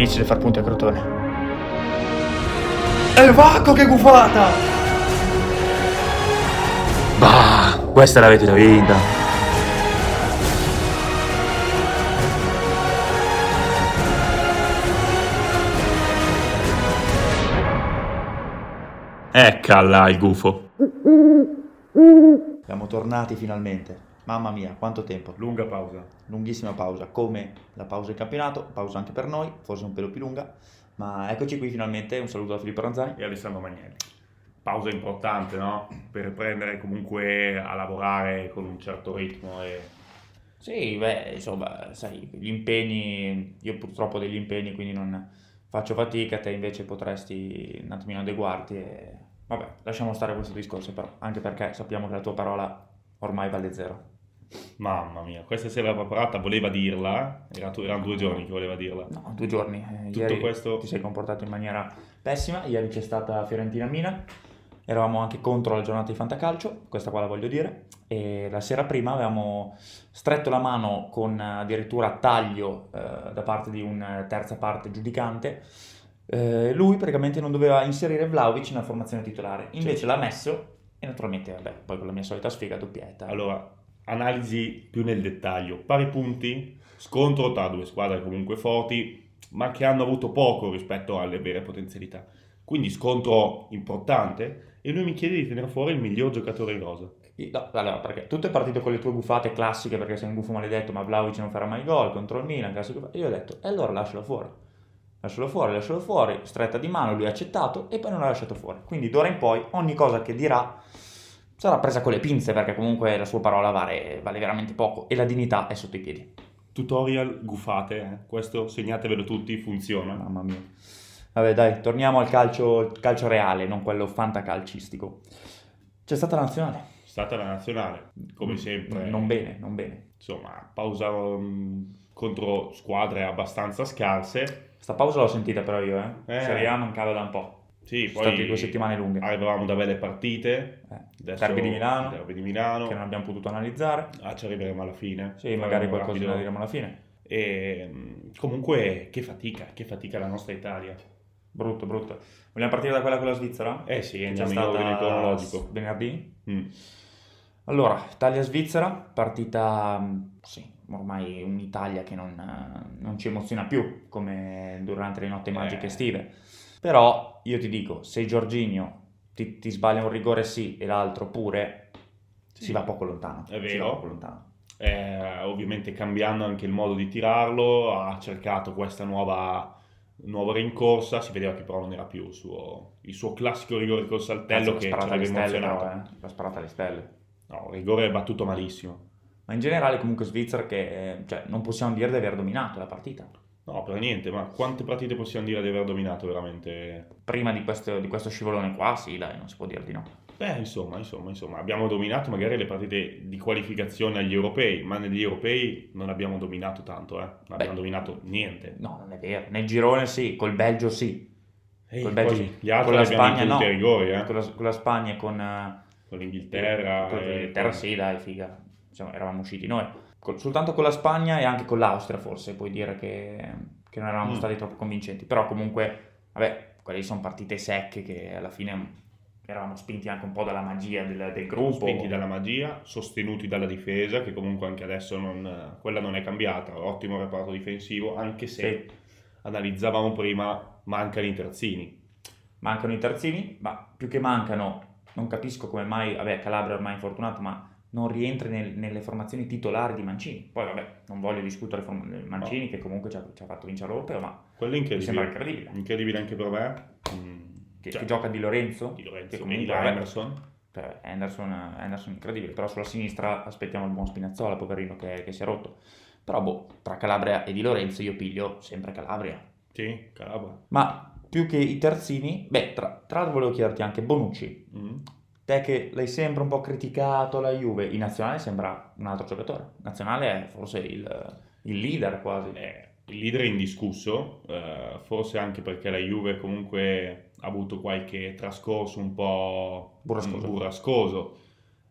difficile far punti a Crotone. E il Vacco che gufata! Bah, questa l'avete già vinta. Eccola il gufo. Siamo tornati finalmente. Mamma mia, quanto tempo. Lunga pausa. Lunghissima pausa, come la pausa in campionato, pausa anche per noi, forse un pelo più lunga, ma eccoci qui finalmente. Un saluto da Filippo Ranzani. E Alessandro Magnelli. Pausa importante, no? Per riprendere comunque a lavorare con un certo ritmo e... Sì, beh, insomma, sai, gli impegni, io purtroppo ho degli impegni, quindi non faccio fatica, te invece potresti un attimino adeguarti e... Vabbè, lasciamo stare questo discorso però, anche perché sappiamo che la tua parola ormai vale zero. Mamma mia, questa sera preparata voleva dirla, era- erano due giorni che voleva dirla. No, due giorni. Eh, Tutto ieri questo- ti sei comportato in maniera pessima, ieri c'è stata Fiorentina-Mina, eravamo anche contro la giornata di Fantacalcio, questa qua la voglio dire, e la sera prima avevamo stretto la mano con addirittura taglio eh, da parte di una terza parte giudicante. Eh, lui praticamente non doveva inserire Vlaovic nella formazione titolare, invece l'ha messo e naturalmente, vabbè, poi con la mia solita sfiga doppietta. Allora, analisi più nel dettaglio. Pari punti, scontro tra due squadre comunque forti, ma che hanno avuto poco rispetto alle vere potenzialità. Quindi scontro importante e lui mi chiede di tenere fuori il miglior giocatore in rosa. No, allora, perché tutto è partito con le tue gufate classiche perché sei un gufo maledetto, ma Vlaovic non farà mai gol contro il Milan, classico. Io ho detto, e allora lascialo fuori. Lascialo fuori, lascialo fuori, stretta di mano, lui ha accettato e poi non l'ha lasciato fuori. Quindi d'ora in poi ogni cosa che dirà sarà presa con le pinze perché comunque la sua parola vale, vale veramente poco e la dignità è sotto i piedi. Tutorial gufate, eh. questo segnatevelo tutti, funziona. Mamma mia. Vabbè dai, torniamo al calcio, calcio reale, non quello fantacalcistico. C'è stata la nazionale. È stata la nazionale, come sempre. Non bene, non bene. Insomma, pausa um, contro squadre abbastanza scarse. Sta pausa l'ho sentita però io, eh. Eh. Serie A mancava da un po'. Sì, Sono poi state due settimane lunghe. arrivavamo da belle partite. Eh, Derby di Milano, Derby di Milano. che non abbiamo potuto analizzare. Ah, ci arriveremo alla fine. Sì, magari Faremo qualcosa rapido. diremo alla fine. E, mh, comunque, che fatica, che fatica la nostra Italia. Brutto, brutto. Vogliamo partire da quella con la Svizzera? Eh sì, andiamo in ordine cronologico. Venerdì? Mm. Allora, Italia-Svizzera, partita, mh, sì, ormai un'Italia che non, eh, non ci emoziona più come durante le notti magiche Eh. estive. Però io ti dico, se Giorginio ti, ti sbaglia un rigore sì e l'altro pure, si va poco lontano. È Si va vero. poco lontano. Eh, ovviamente cambiando anche il modo di tirarlo, ha cercato questa nuova, nuova rincorsa, si vedeva che però non era più il suo, il suo classico rigore col saltello Anzi, che ci alle avrebbe stelle, emozionato. però, eh. L'ha sparata alle stelle. No, rigore battuto malissimo. Ma in generale comunque Svizzera che eh, cioè, non possiamo dire di aver dominato la partita. No, per niente, ma quante partite possiamo dire di aver dominato veramente? Prima di questo, di questo scivolone qua, sì, dai, non si può dire di no. Beh, insomma, insomma, insomma, abbiamo dominato magari le partite di qualificazione agli europei, ma negli europei non abbiamo dominato tanto, eh. Non abbiamo dominato niente. No, non è vero. Nel girone sì, col Belgio sì. Ehi, Col Belgio poi gli altri con la Spagna no. rigori, eh. Con la, con la Spagna e con, eh, Con l'Inghilterra. con e l'Inghilterra con- sì, dai, figa. Insomma, eravamo usciti noi. Col- soltanto con la Spagna e anche con l'Austria forse puoi dire che, che non eravamo Mm. stati troppo convincenti. Però comunque, vabbè, quelle sono partite secche che alla fine eravamo spinti anche un po' dalla magia del, del gruppo. Spinti dalla magia, sostenuti dalla difesa, che comunque anche adesso non, quella non è cambiata. Ottimo reparto difensivo, anche se Sì. analizzavamo prima, mancano i terzini. Mancano i terzini, ma più che mancano, non capisco come mai, vabbè, Calabria è ormai infortunato, ma non rientra nel- nelle formazioni titolari di Mancini. Poi, vabbè, non voglio discutere form- Mancini, che comunque ci ha, ci ha fatto vincere l'Europeo, ma Quello mi sembra incredibile. incredibile. Anche per me. Mm, Che, cioè, che gioca di Lorenzo, di che Lorenzo, comunque, e di vabbè, Emerson. cioè, Henderson, Henderson incredibile, però sulla sinistra aspettiamo il buon Spinazzola, poverino, che, che si è rotto. Però, boh, tra Calabria e Di Lorenzo io piglio sempre Calabria. Sì, Calabria. Ma più che i terzini, beh, tra, tra l'altro volevo chiederti anche Bonucci. Mm. Te che l'hai sempre un po' criticato la Juve, in nazionale sembra un altro giocatore. Nazionale è forse il, il leader quasi. È il leader indiscusso, eh, forse anche perché la Juve comunque ha avuto qualche trascorso un po' Burrascoso. burrascoso.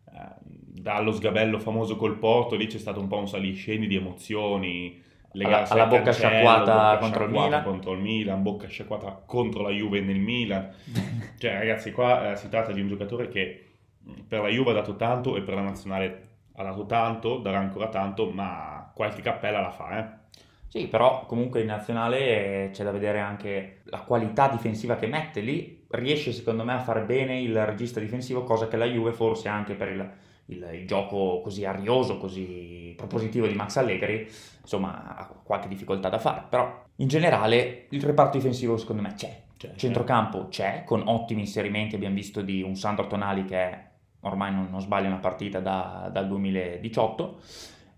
Eh, dallo sgabello famoso col Porto, lì c'è stato un po' un saliscendi di emozioni, alla al bocca cancello, sciacquata bocca contro il sciacquata Milan. contro il Milan, bocca sciacquata contro la Juve nel Milan. Cioè, ragazzi, qua eh, si tratta di un giocatore che mh, per la Juve ha dato tanto e per la nazionale ha dato tanto, darà ancora tanto, ma qualche cappella la fa, eh. Sì, però comunque in nazionale eh, c'è da vedere anche la qualità difensiva che mette lì. Riesce secondo me a fare bene il regista difensivo, cosa che la Juve forse anche per il, il- il gioco così arioso, così propositivo di Max Allegri, insomma ha qualche difficoltà da fare. Però in generale il reparto difensivo secondo me c'è. Cioè, Centrocampo c'è, con ottimi inserimenti abbiamo visto di un Sandro Tonali che è, ormai non, non sbaglia una partita da- dal 2018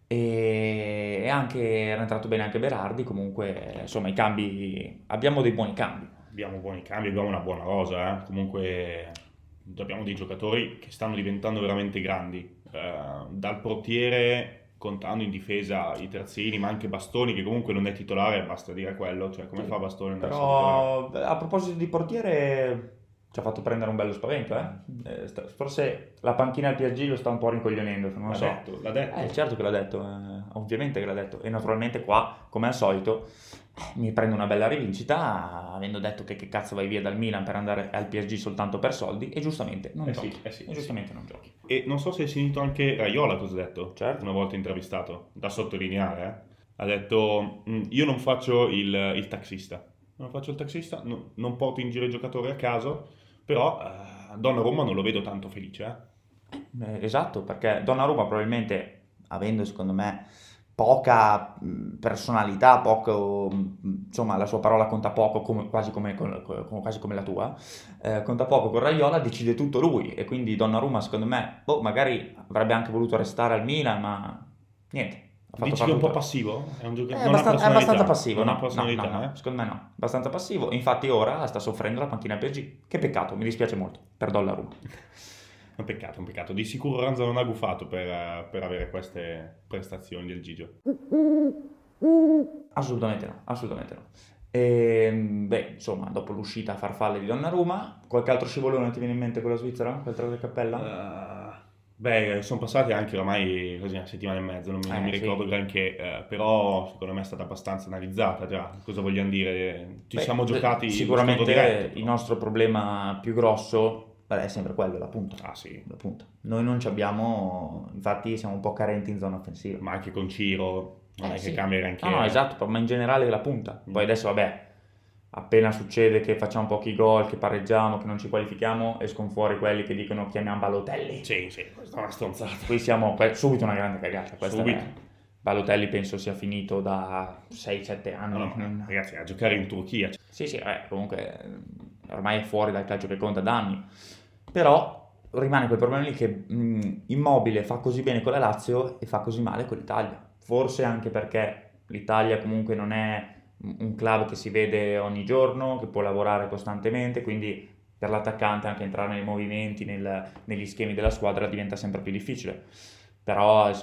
e, e anche era entrato bene anche Berardi, comunque insomma i cambi, abbiamo dei buoni cambi. abbiamo buoni cambi, abbiamo una buona rosa, eh. comunque abbiamo dei giocatori che stanno diventando veramente grandi, Eh, dal portiere contando in difesa i terzini, ma anche Bastoni che comunque non è titolare, basta dire quello, cioè come fa Bastoni? Però a proposito di portiere ci ha fatto prendere un bello spavento, eh? Eh, sta- forse la panchina al PSG lo sta un po' rincoglionendo, non lo L'ha so. detto, l'ha detto. Eh, certo che l'ha detto, eh, ovviamente che l'ha detto. E naturalmente qua, come al solito, eh, mi prendo una bella rivincita, avendo detto che che cazzo vai via dal Milan per andare al PSG soltanto per soldi, e giustamente non Eh giochi. sì, eh sì, e giustamente non giochi. E non so se hai sentito anche Raiola cosa ha detto, Certo. una volta intervistato, da sottolineare, eh. ha detto "Mm, io non faccio il, il taxista, non faccio il taxista, no- non porto in giro i giocatori a caso, però eh, Donnarumma non lo vedo tanto felice, eh. Eh, esatto, perché Donnarumma probabilmente, avendo secondo me poca personalità, poco, insomma la sua parola conta poco, come- quasi, come, con- quasi come la tua, eh, conta poco con Raiola, decide tutto lui e quindi Donnarumma secondo me, boh, magari avrebbe anche voluto restare al Milan, ma niente. Fatto Dici che è un po' passivo? È un È, giocatore abbastan- è abbastanza passivo, non no, no, no, no, eh. secondo me no, abbastanza passivo, infatti ora sta soffrendo la panchina PSG, che peccato, mi dispiace molto, per Donnarumma. È un peccato, un peccato. Di sicuro Ranza non ha gufato per, per avere queste prestazioni del Gigio. Assolutamente no, assolutamente no. E, beh, insomma, dopo l'uscita a farfalle di Donnarumma, qualche altro scivolone ti viene in mente con la Svizzera? Quel tra le cappella? Eh, beh, sono passati anche ormai così una settimana e mezza, non mi, non Eh, mi sì. ricordo granché, eh, però secondo me è stata abbastanza analizzata già. Cosa vogliamo dire? Ci Beh, siamo giocati Sicuramente diretto, il nostro problema più grosso beh, è sempre quello, la punta. Ah sì, La punta. Noi non ci abbiamo, infatti siamo un po' carenti in zona offensiva. ma anche con Ciro non Eh, è sì. che cambia granché. No, no, esatto, ma in generale la punta. Mm. Poi adesso, vabbè, appena succede che facciamo pochi gol, che pareggiamo, che non ci qualifichiamo, escono fuori quelli che dicono chiamiamo Balotelli. Sì, sì, questa è una stronzata. Qui siamo subito una grande cagata. Subito. è- Balotelli penso sia finito da 6-7 anni. No, no, ragazzi, a giocare in Turchia. Sì, sì, eh, comunque eh, ormai è fuori dal calcio che conta da anni. Però rimane quel problema lì che mh, Immobile fa così bene con la Lazio e fa così male con l'Italia. Forse anche perché l'Italia comunque non è un club che si vede ogni giorno, che può lavorare costantemente, quindi per l'attaccante anche entrare nei movimenti, nel- negli schemi della squadra diventa sempre più difficile. Però eh,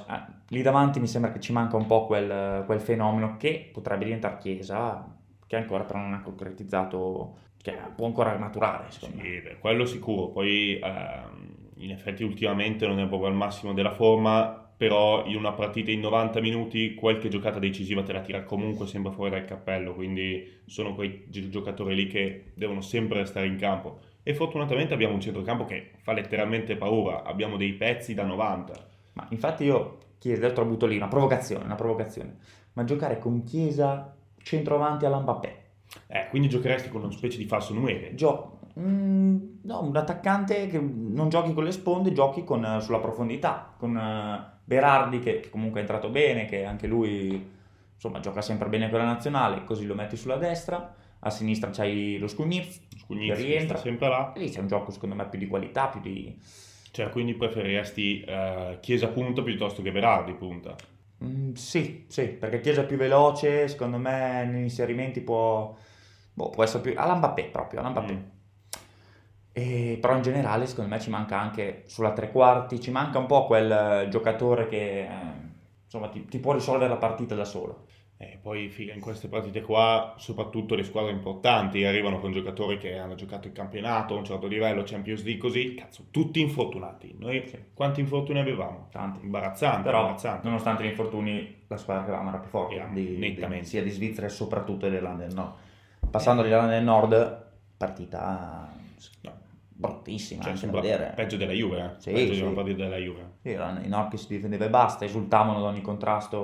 lì davanti mi sembra che ci manca un po' quel, quel fenomeno che potrebbe diventare Chiesa, che ancora però non ha concretizzato, che può ancora maturare, secondo me. Sì, beh, quello sicuro. Poi ehm, in effetti ultimamente non è proprio al massimo della forma, però in una partita in 90 minuti qualche giocata decisiva te la tira comunque sempre fuori dal cappello, quindi sono quei gi- giocatori lì che devono sempre restare in campo. E fortunatamente abbiamo un centrocampo che fa letteralmente paura, abbiamo dei pezzi da 90. Ma infatti io Chiesa ho trovato lì una provocazione, una provocazione. Ma giocare con Chiesa centroavanti alla Mbappé. Eh, quindi giocheresti con una specie di falso 9. Gio- mm, no, un attaccante che non giochi con le sponde, giochi con, sulla profondità, con eh, Berardi che, che comunque è entrato bene, che anche lui insomma gioca sempre bene con la nazionale, così lo metti sulla destra, a sinistra c'hai lo Scugnizz, Scugnizzi che rientra. sempre là. e lì c'è un gioco secondo me più di qualità, più di... Cioè, quindi preferiresti eh, Chiesa punta piuttosto che Berardi punta. Mm, sì, sì, perché Chiesa è più veloce, secondo me negli inserimenti può, boh, può essere più... alla Mbappé proprio, alla Mbappé. Mm. E, però in generale secondo me ci manca anche sulla tre quarti, ci manca un po' quel eh, giocatore che eh, insomma ti, ti può risolvere la partita da solo. E poi figa, in queste partite qua, soprattutto le squadre importanti arrivano con giocatori che hanno giocato il campionato a un certo livello, Champions League così, cazzo, tutti infortunati. Noi Sì. quanti infortuni avevamo? Tanti. Imbarazzanti, Però, imbarazzanti. nonostante gli infortuni, la squadra che avevamo era più forte, Era di- nettamente. di- sia di Svizzera e soprattutto dell'Irlanda del Nord. Passando all'Irlanda del Nord, partita. Bruttissima Cioè, anche da sembra vedere. peggio della Juve, eh? Sì, peggio sì. di una partita della Juve. Sì, erano i Nord che si difendeva e basta, esultavano da ogni contrasto,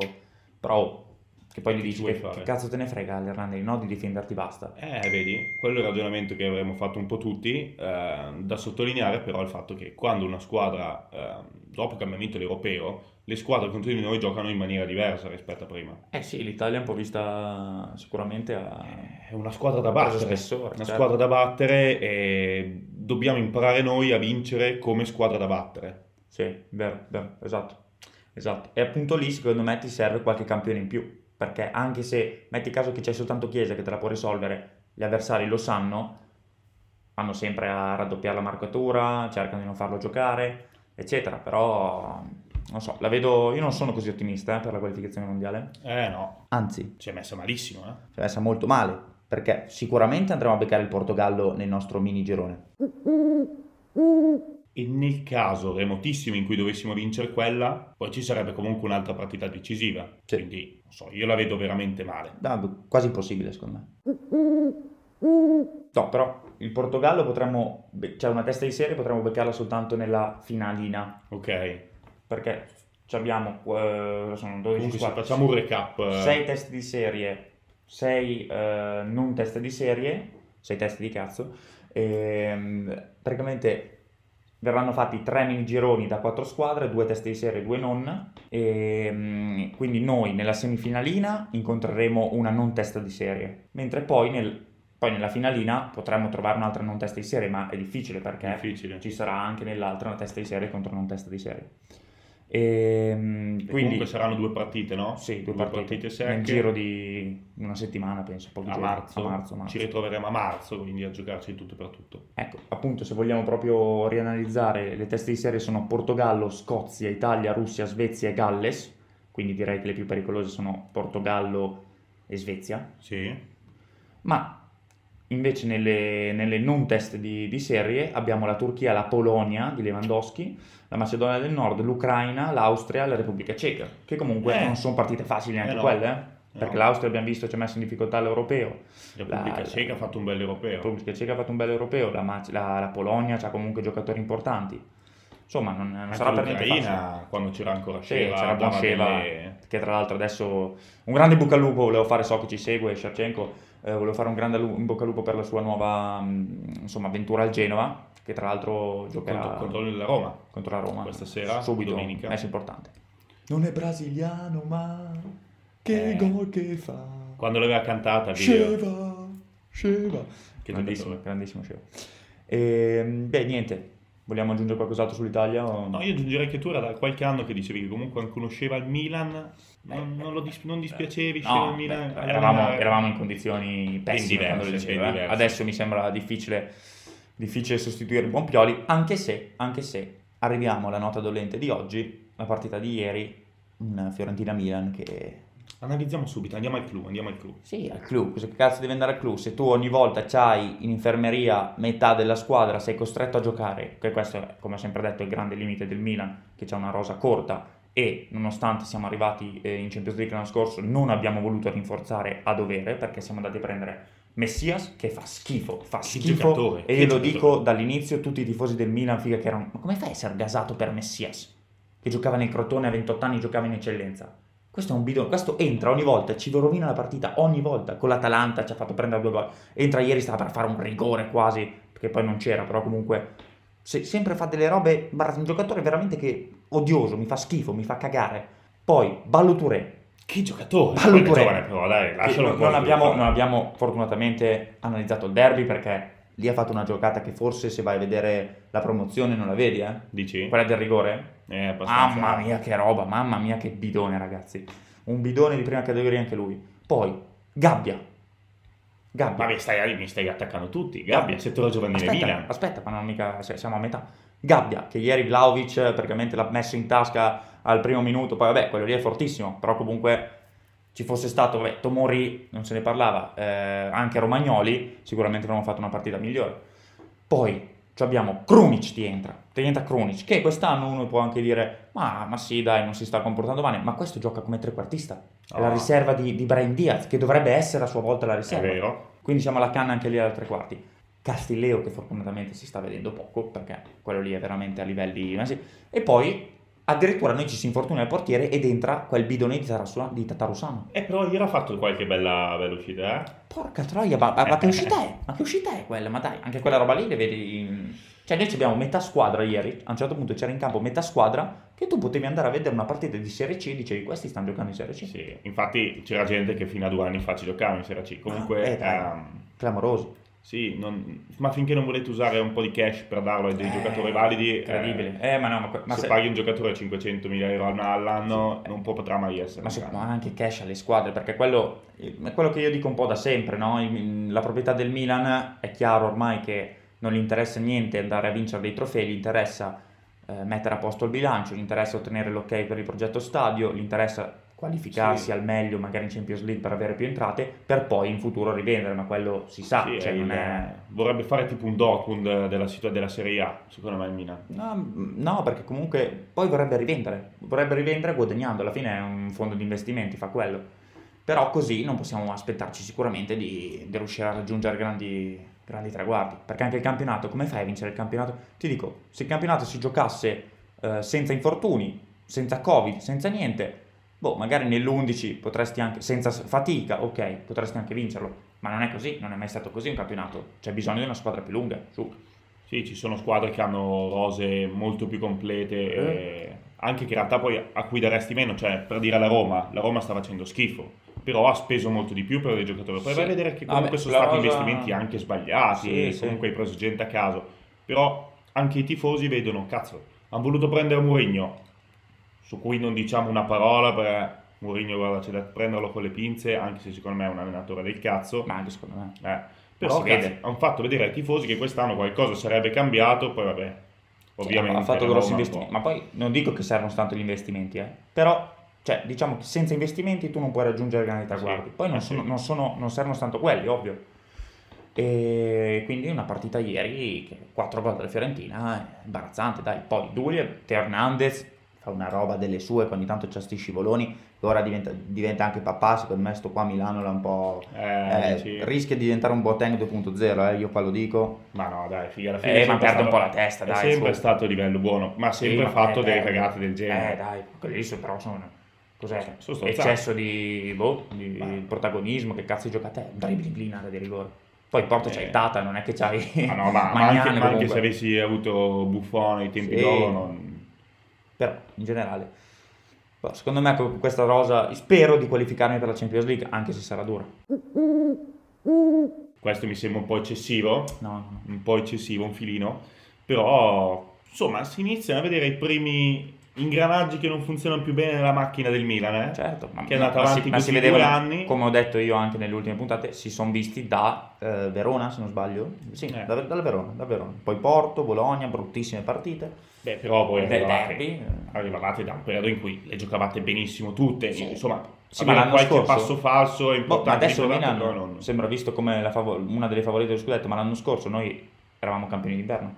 però che poi gli dici che, che cazzo te ne frega l'Irlanda del Nord di difenderti basta. Eh, vedi, quello è il ragionamento che avremmo fatto un po' tutti, eh, da sottolineare però il fatto che quando una squadra, eh, dopo il cambiamento europeo, le squadre contro di noi giocano in maniera diversa rispetto a prima. Eh sì, l'Italia è un po' vista sicuramente a... È una squadra da battere, spessore, una certo. squadra da battere e dobbiamo imparare noi a vincere come squadra da battere. Sì, vero, vero, esatto, esatto. E appunto lì secondo me ti serve qualche campione in più, perché anche se metti caso che c'è soltanto Chiesa che te la può risolvere, gli avversari lo sanno, vanno sempre a raddoppiare la marcatura, cercano di non farlo giocare, eccetera, però non so, la vedo, io non sono così ottimista eh, per la qualificazione mondiale, Eh no, anzi, ci è messa malissimo, eh. si è messa molto male, perché sicuramente andremo a beccare il Portogallo nel nostro mini girone. E nel caso remotissimo in cui dovessimo vincere quella, poi ci sarebbe comunque un'altra partita decisiva. Sì. Quindi, non so, io la vedo veramente male. No, quasi impossibile secondo me. No, però il Portogallo potremmo, be- c'è una testa di serie, potremmo beccarla soltanto nella finalina, Ok. Perché ci abbiamo, eh, sono 12 Comunque se squadre, facciamo un recap. eh, 6 teste di serie, 6 non teste di serie, 6 teste di cazzo, ehm, praticamente verranno fatti 3 mini gironi da 4 squadre, 2 teste di serie, 2 non, e, mm, quindi noi nella semifinalina incontreremo una non testa di serie, mentre poi, nel- poi nella finalina potremmo trovare un'altra non testa di serie, ma è difficile perché difficile. ci sarà anche nell'altra una testa di serie contro una non testa di serie. Ehm, E quindi Comunque saranno due partite, no? sì, due, partite, secche. nel giro di una settimana, penso, a giorni, marzo. a marzo, marzo. Ci ritroveremo a marzo, quindi a giocarci tutto per tutto. Ecco, appunto, se vogliamo proprio rianalizzare, le teste di serie sono Portogallo, Scozia, Italia, Russia, Svezia e Galles, quindi direi che le più pericolose sono Portogallo e Svezia, Sì. ma invece nelle, nelle non teste di, di serie abbiamo la Turchia, la Polonia di Lewandowski, la Macedonia del Nord, l'Ucraina, l'Austria e la Repubblica Ceca, che comunque Eh. non sono partite facili neanche Eh no. quelle, eh? perché No. l'Austria abbiamo visto ci ha messo in difficoltà l'europeo, Repubblica La- Ceca ha fatto un bel la europeo. Repubblica Ceca ha fatto un bel europeo, la, la- la Polonia ha comunque giocatori importanti. Insomma, non, non Anche sarà per niente facile. quando c'era ancora Sì, Sheva, c'era dava Bonsheva, delle- che tra l'altro adesso un grande bocca al lupo volevo fare, so che ci segue, Shevchenko, eh, volevo fare un grande in bocca al lupo per la sua nuova mh, insomma, avventura al Genova, che tra l'altro giocherà contro, contro, contro la Roma. la Roma. questa sera, subito, domenica. match importante. Non è brasiliano, ma che Eh. gol che fa. Quando l'aveva cantata, video. Sceva, Sceva. Che grandissimo, grandissimo Sceva. Ehm, beh, niente, vogliamo aggiungere qualcos'altro sull'Italia? o- No, io aggiungerei che tu era da qualche anno che dicevi che comunque conosceva il Milan, non, non lo dis- non dispiacevi, No, il Milan. beh, alla eravamo, Milan- eravamo in condizioni pessime eh. diverse. Adesso mi sembra difficile, difficile sostituire Buonpioli, anche se, anche se arriviamo alla nota dolente di oggi, la partita di ieri, un Fiorentina-Milan che... Analizziamo subito, andiamo al clou, andiamo al clou. Sì, al clou, cosa cazzo devi andare al clou? Se tu ogni volta c'hai in infermeria metà della squadra, sei costretto a giocare, che questo è, come ho sempre detto, il grande limite del Milan, che c'ha una rosa corta, e nonostante siamo arrivati eh, in Champions League l'anno scorso, non abbiamo voluto rinforzare a dovere, perché siamo andati a prendere Messias, che fa schifo, fa Che schifo, giocatore, e che io lo giocatore. dico dall'inizio, tutti i tifosi del Milan, figa, che erano, ma come fai a essere gasato per Messias? Che giocava nel Crotone a 28 anni, giocava in eccellenza. Questo è un bidone, questo entra ogni volta, ci rovina la partita ogni volta. Con l'Atalanta ci ha fatto prendere due gol. Entra ieri, stava per fare un rigore quasi, perché poi non c'era, però comunque se- sempre fa delle robe. Un giocatore veramente che odioso, mi fa schifo, mi fa cagare. Poi Ballo Touré. Che giocatore! Ballo giovane però, dai, lascialo un non, po'. non abbiamo, non abbiamo fortunatamente analizzato il derby perché lì ha fatto una giocata che forse se vai a vedere la promozione non la vedi, eh? Dici? Quella del rigore? Eh, abbastanza. Mamma mia che roba, mamma mia che bidone ragazzi. Un bidone di prima categoria anche lui. Poi, Gabbia. Gabbia. Mi stai, mi stai attaccando tutti. Gabbia, settore giovanile aspetta, Milan. Aspetta, ma non mica, se- siamo a metà. Gabbia, che ieri Vlaovic praticamente l'ha messo in tasca al primo minuto, poi vabbè, quello lì è fortissimo, però comunque ci fosse stato vabbè, Tomori, non se ne parlava, eh, anche Romagnoli, sicuramente avremmo fatto una partita migliore. Poi abbiamo Krunic ti entra, ti entra Krunic, che quest'anno uno può anche dire, ma, ma sì dai, non si sta comportando bene, ma questo gioca come trequartista, è la Ah. riserva di, di Brian Diaz, che dovrebbe essere a sua volta la È riserva. vero. Quindi siamo alla canna anche lì alle tre quarti. Castilleo che fortunatamente si sta vedendo poco perché quello lì è veramente a livelli... sì. E poi addirittura noi ci si infortuna il portiere ed entra quel bidone di, Tarasula- di Tatarusano. Eh, però ieri ha fatto qualche bella, bella uscita, eh? Porca troia, ma, ma- che uscita è? Ma che uscita è quella? Ma dai, anche quella roba lì le vedi... Cioè noi abbiamo metà squadra ieri, a un certo punto c'era in campo metà squadra che tu potevi andare a vedere una partita di Serie C e dicevi questi stanno giocando in Serie C. Sì, infatti c'era gente che fino a due anni fa ci giocava in Serie C. Comunque, Ah, eh, ehm, Clamoroso. Sì, non- ma finché non volete usare un po' di cash per darlo ai dei Eh, giocatori validi, Incredibile. Eh, ma no, ma, ma se, se- paghi un giocatore 500.000 euro all'anno, Sì. non può, potrà mai essere. Ma, se- ma anche cash alle squadre, perché quello è quello che io dico un po' da sempre, no? La proprietà del Milan è chiaro ormai che non gli interessa niente andare a vincere dei trofei, gli interessa eh, mettere a posto il bilancio, gli interessa ottenere l'ok per il progetto stadio, gli interessa qualificarsi Sì. al meglio magari in Champions League per avere più entrate, per poi in futuro rivendere, ma quello si sa, Sì, cioè il- è... Vorrebbe fare tipo un Dortmund della, situa- della Serie A, secondo me il Milan. No, no, perché comunque poi vorrebbe rivendere, vorrebbe rivendere guadagnando, alla fine è un fondo di investimenti, fa quello. Però così non possiamo aspettarci sicuramente di, di riuscire a raggiungere grandi, grandi traguardi, perché anche il campionato, come fai a vincere il campionato? Ti dico, se il campionato si giocasse eh, senza infortuni, senza covid, senza niente, boh, magari nell'11 potresti anche, senza fatica, ok, potresti anche vincerlo, ma non è così, non è mai stato così un campionato, c'è bisogno di una squadra più lunga, su. Sì, ci sono squadre che hanno rose molto più complete, Eh. e anche che in realtà poi a cui daresti meno, cioè per dire la Roma, la Roma sta facendo schifo, però ha speso molto di più per dei giocatori. Poi Sì. vai a vedere che Vabbè, comunque sono la stati rosa- investimenti anche sbagliati, Sì, sì. comunque hai preso gente a caso, però anche i tifosi vedono, cazzo, hanno voluto prendere Mourinho, su cui non diciamo una parola perché Mourinho guarda c'è da prenderlo con le pinze, anche se secondo me è un allenatore del cazzo. Ma anche secondo me. Eh, però vede. hanno fatto vedere ai tifosi che quest'anno qualcosa sarebbe cambiato, poi vabbè, ovviamente ha fatto grossi investimenti, ma poi non dico che servono tanto gli investimenti, eh. però cioè, diciamo che senza investimenti tu non puoi raggiungere grandi traguardi. Sì, poi non, eh sì. sono- non sono- non servono tanto quelli, ovvio. E quindi una partita ieri, che 4 gol della Fiorentina, è imbarazzante, dai. Poi Dulia, Teo Hernandez fa una roba delle sue, che ogni tanto c'ha sti scivoloni, che ora diventa, diventa anche papà, secondo me sto qua a Milano l'ha un po'... Eh, eh, dici- rischia di diventare un Boateng 2.0, eh, io qua lo dico. Ma no, dai, figa, alla fine Eh, è ma perde un po' la testa, È dai, sempre su. stato a livello buono, ma ha sempre Sì, fatto eh, delle cagate del genere. Eh dai, quelli lì però sono... Cos'è? Sono. Eccesso di, boh, di Ma- protagonismo, che cazzo gioca a te? Dribbling in area di rigore. Poi Porto c'hai Eh. Tata, non è che c'hai... Ma no, ma, ma anche, anche se avessi avuto Buffone ai tempi Sì. d'oro, non... Però, in generale... boh, secondo me con questa rosa spero di qualificarmi per la Champions League, anche se sarà dura. questo mi sembra un po' eccessivo, no, no. un po' eccessivo, un filino, però insomma si iniziano a vedere i primi ingranaggi che non funzionano più bene nella macchina del Milan, eh? Certo, ma, Che è andata ma avanti si, ma si così vedevano, due anni. come ho detto io anche nelle ultime puntate, si sono visti da eh, Verona, se non sbaglio. Sì, Eh. da, dalla Verona, da Verona. Poi Porto, Bologna, bruttissime partite. Beh, però voi De- arrivavate, derby. arrivavate da un periodo in cui le giocavate benissimo tutte, Sì. insomma, Sì, ma l'anno qualche scorso- passo falso è Boh, importante. ma adesso Milan non- sembra visto come la favo- una delle favorite dello scudetto, ma l'anno scorso noi eravamo campioni d'inverno.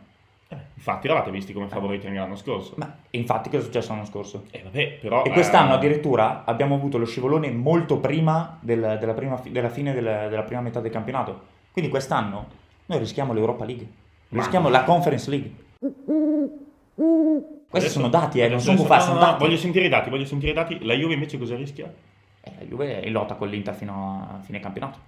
Eh, infatti eravate visti come favoriti anche l'anno scorso. Ma infatti cosa è successo l'anno scorso? Eh, vabbè, però... E quest'anno eh, addirittura abbiamo avuto lo scivolone molto prima del- della, prima della fine del- della prima metà del campionato. Quindi quest'anno noi rischiamo l'Europa League, Ma- rischiamo la Conference League. Questi sono dati, eh, non sono bufali, no, no, no, dati. voglio sentire i dati, voglio sentire i dati. La Juve invece cosa rischia? Eh, la Juve è in lotta con l'Inter fino a fine campionato.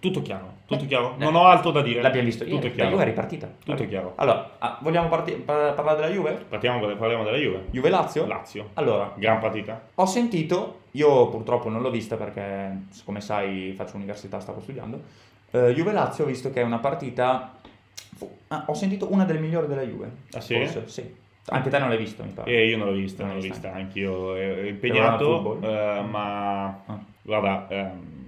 Tutto chiaro, tutto Eh, chiaro. eh, Non ho altro da dire. L'abbiamo visto Tutto ieri, è la chiaro. Juve è ripartita. Tutto chiaro. Allora, ah, vogliamo parti- par- parlare della Juve? Partiamo, parliamo della Juve. Juve-Lazio? Lazio. Allora, Gran partita. ho sentito, io purtroppo non l'ho vista perché, come sai, faccio università, stavo studiando. Eh, Juve-Lazio ho visto che è una partita... fu- ah, ho sentito una delle migliori della Juve. Ah, sì? Forse, sì. Anche te non l'hai visto, mi pare. E io non l'ho vista, Non non l'ho vista, vista. anch'io ero Però impegnato, eh, ma Ah. guarda, ehm,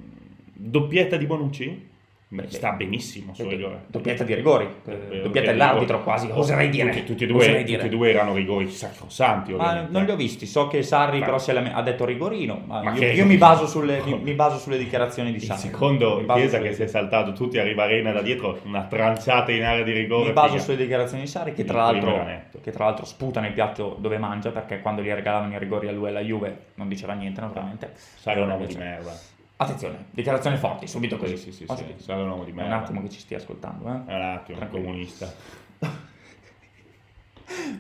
doppietta di Bonucci, Beh, sta benissimo sul rigore. Doppietta di rigori, eh, doppietta dell'arbitro quasi, oserei dire. Tutti, tutti, e due, tutti e due erano rigori sacrosanti. Ma ovviamente. non li ho visti, so che Sarri Ma- però è lame- ha detto rigorino, ma, Ma io, io mi, baso sulle, mi, mi baso sulle dichiarazioni di Sarri. secondo Chiesa che si è saltato tutti a Rivarena da dietro, una tranciata in area di rigore. Mi baso figa. sulle dichiarazioni di Sarri che tra, che tra l'altro sputa nel piatto dove mangia perché quando gli regalavano i rigori a lui e alla Juve non diceva niente naturalmente. Sarà un uomo di merda. Attenzione, dichiarazioni forti, subito così. Sì, sì, sì, sì, sarà un uomo di Un merda. attimo che ci stia ascoltando. Eh? È un attimo, Tranquillo. comunista.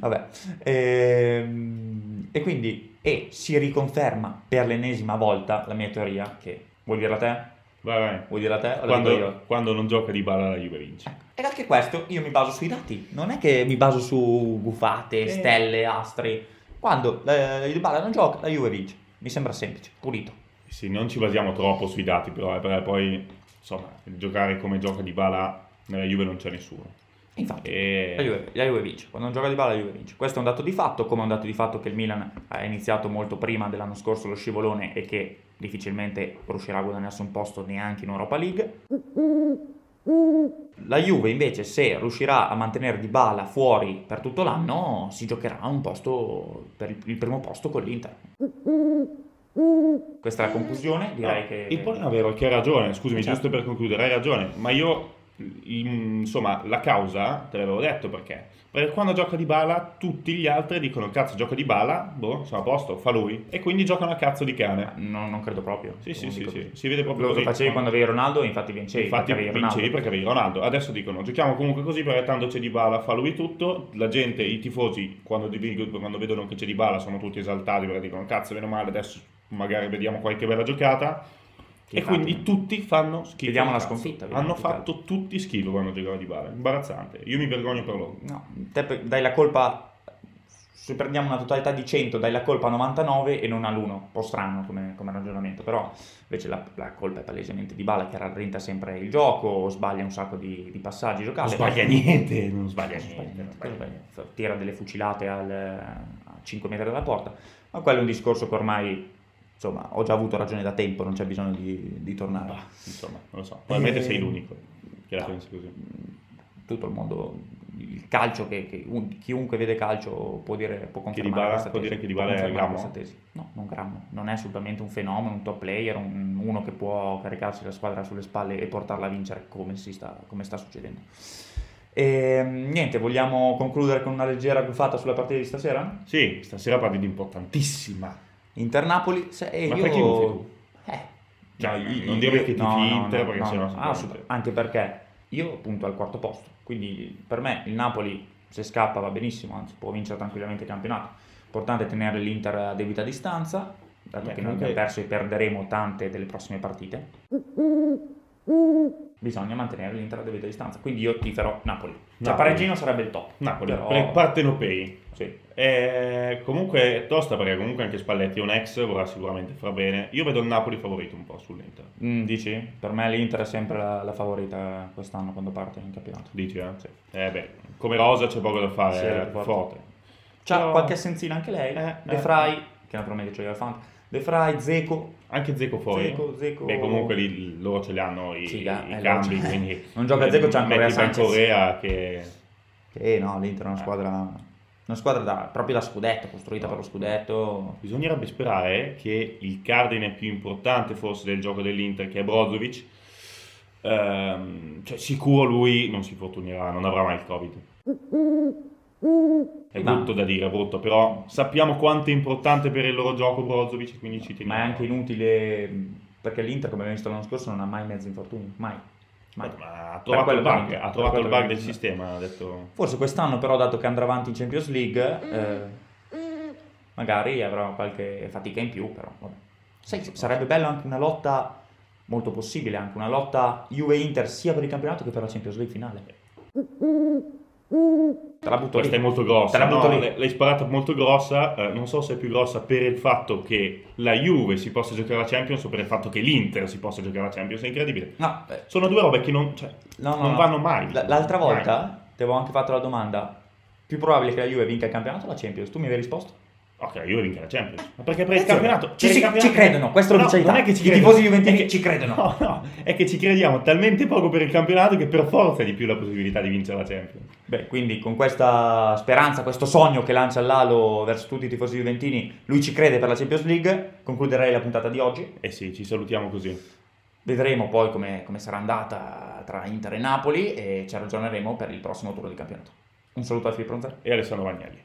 Vabbè, ehm, e quindi e si riconferma per l'ennesima volta la mia teoria che vuoi dirla te? Vai, vai. Vuoi dirla te? o la dico io? Quando, quando non gioca di balla la Juve vince. Ecco, E anche questo io mi baso sui dati, non è che mi baso su gufate, Eh. stelle, astri. Quando la, la Dybala non gioca, la Juve vince. Mi sembra semplice, pulito. Sì, non ci basiamo troppo sui dati, però, eh, perché poi, insomma, giocare come gioca di balla nella Juve non c'è nessuno. Infatti, E... la, Juve, la Juve vince. Quando non gioca Dybala la Juve vince. Questo è un dato di fatto, come è un dato di fatto che il Milan ha iniziato molto prima dell'anno scorso lo scivolone e che difficilmente riuscirà a guadagnarsi un posto neanche in Europa League. La Juve invece se riuscirà a mantenere Dybala fuori per tutto l'anno si giocherà un posto per il, il primo posto con l'Inter. Questa è la conclusione, direi No, che... Il problema vero è che hai ragione, scusami, Certo. giusto per concludere, hai ragione, ma io, in- insomma, la causa te l'avevo detto perché. Perché quando gioca di bala, tutti gli altri dicono, cazzo, gioca di bala, boh, sono a posto, fa lui. E quindi giocano a cazzo di cane. No, non credo proprio. Sì, sì, sì, sì, si vede proprio Lo, lo così. facevi quando avevi Ronaldo e infatti vincevi. Infatti perché avevi Ronaldo. vincevi perché avevi Ronaldo. Adesso dicono giochiamo comunque così perché tanto c'è Di Bala, fa lui tutto. La gente, i tifosi, quando, quando vedono che c'è Di Bala sono tutti esaltati perché dicono cazzo, meno male, adesso magari vediamo qualche bella giocata. E Infatti. quindi tutti fanno schifo. Vediamo di la sconfitta, vediamo Hanno fatto tutti schifo quando giocava Di Bala. Imbarazzante. Io mi vergogno per loro. No, te dai la colpa... Se prendiamo una totalità di 100, dai la colpa a 99 e non all'1. Un po' strano come, come ragionamento, però invece la, la colpa è palesemente di Bala che rallenta sempre il gioco, sbaglia un sacco di, di passaggi Non giocati. sbaglia niente, non sbaglia Non niente. niente, cosa sbaglia? Fa- tira delle fucilate al- a 5 metri dalla porta, ma quello è un discorso che ormai insomma ho già avuto ragione da tempo, non c'è bisogno di, di tornare. Bah, insomma, non lo so. Probabilmente Eh, sei l'unico che la no. pensi così. Tutto il mondo, il calcio, che, che un- chiunque vede calcio può dire, può confermare Dybala- questa può tesi. dire che Dybala è Grammo? tesi. No, non Grammo, non è assolutamente un fenomeno, un top player, un- uno che può caricarsi la squadra sulle spalle e portarla a vincere come, si sta, come sta succedendo. E, niente, vogliamo concludere con una leggera guffata sulla partita di stasera? Sì, stasera partita importantissima. Inter-Napoli, se e Ma io... perché gufi tu? Eh. Cioè, io- non dire che tifi no, Inter, no, perché no, sennò no, sicuramente- assolut- anche perché io punto al quarto posto, quindi per me il Napoli se scappa va benissimo, anzi può vincere tranquillamente il campionato. Importante è tenere l'Inter a debita distanza, dato Beh, che noi abbiamo perso e perderemo tante delle prossime partite. Bisogna mantenere l'Inter a debita distanza, quindi io tiferò Napoli. Cioè Napoli. pareggino sarebbe il top. Napoli, però- per partenopei. Sì. Eh, comunque è tosta perché comunque anche Spalletti è un ex, vorrà sicuramente far bene. Io vedo il Napoli favorito un po' sull'Inter. Mm, dici? Per me l'Inter è sempre la, la favorita quest'anno quando parte in campionato. Dici, eh? Sì. Eh beh, come rosa c'è poco da fare, Sì, è forte. forte. C'ha Però- qualche assenzina anche lei. Eh, De eh. Frey, che naturalmente c'è il Fanta. De Frey, Zeco. Anche Zeco fuori. Zeco, Zeco. Beh, comunque lì loro ce li hanno i, Sì, i eh, cambi, loro- quindi... Non gioca metti Corea Ben Sanchez. Correa che... Che no, l'Inter è una Eh. squadra. Una squadra da- proprio da scudetto, costruita per lo scudetto. Bisognerebbe sperare che il cardine più importante forse del gioco dell'Inter, che è Brozovic, ehm, cioè sicuro lui non si fortunerà, non avrà mai il Covid. È Ma- brutto da dire, è brutto, però sappiamo quanto è importante per il loro gioco Brozovic, quindi ci Ma teniamo. è anche inutile. Perché l'Inter, come abbiamo visto l'anno scorso, non ha mai mezzi infortuni. Mai. Mai. Ma ha trovato il bug, ha trovato il bug del vince. sistema, ha detto... Forse quest'anno, però, dato che andrà avanti in Champions League, eh, magari avrà qualche fatica in più. Però, vabbè. Sai, sarebbe bello anche una lotta. Molto possibile anche una lotta Juve-Inter sia per il campionato che per la Champions League finale. Te la butto Questa lì. è molto grossa, Te la butto no? lì. L'hai- sparata molto grossa, eh, non so se è più grossa per il fatto che la Juve si possa giocare la Champions o per il fatto che l'Inter si possa giocare la Champions, è incredibile. No, eh, Sono due robe che non, cioè, no, no, non no. vanno mai. L- L'altra Mai. volta ti avevo anche fatto la domanda: più probabile che la Juve vinca il campionato o la Champions? Tu mi avevi risposto? Ok, io vinco la Champions. Ma perché per il campionato... ci- per il ci- campionato- ci credono, questo lo No, dice non è che ci I tifosi juventini che- ci credono. No, no, è che ci crediamo talmente poco per il campionato che per forza è di più la possibilità di vincere la Champions. Beh, quindi con questa speranza, questo sogno che lancia Lalo verso tutti i tifosi juventini, lui ci crede per la Champions League, concluderei la puntata di oggi. Eh sì, ci salutiamo così. Vedremo poi come, come sarà andata tra Inter e Napoli e ci aggiorneremo per il prossimo turno di campionato. Un saluto a Ronzani. E Alessandro Magnelli.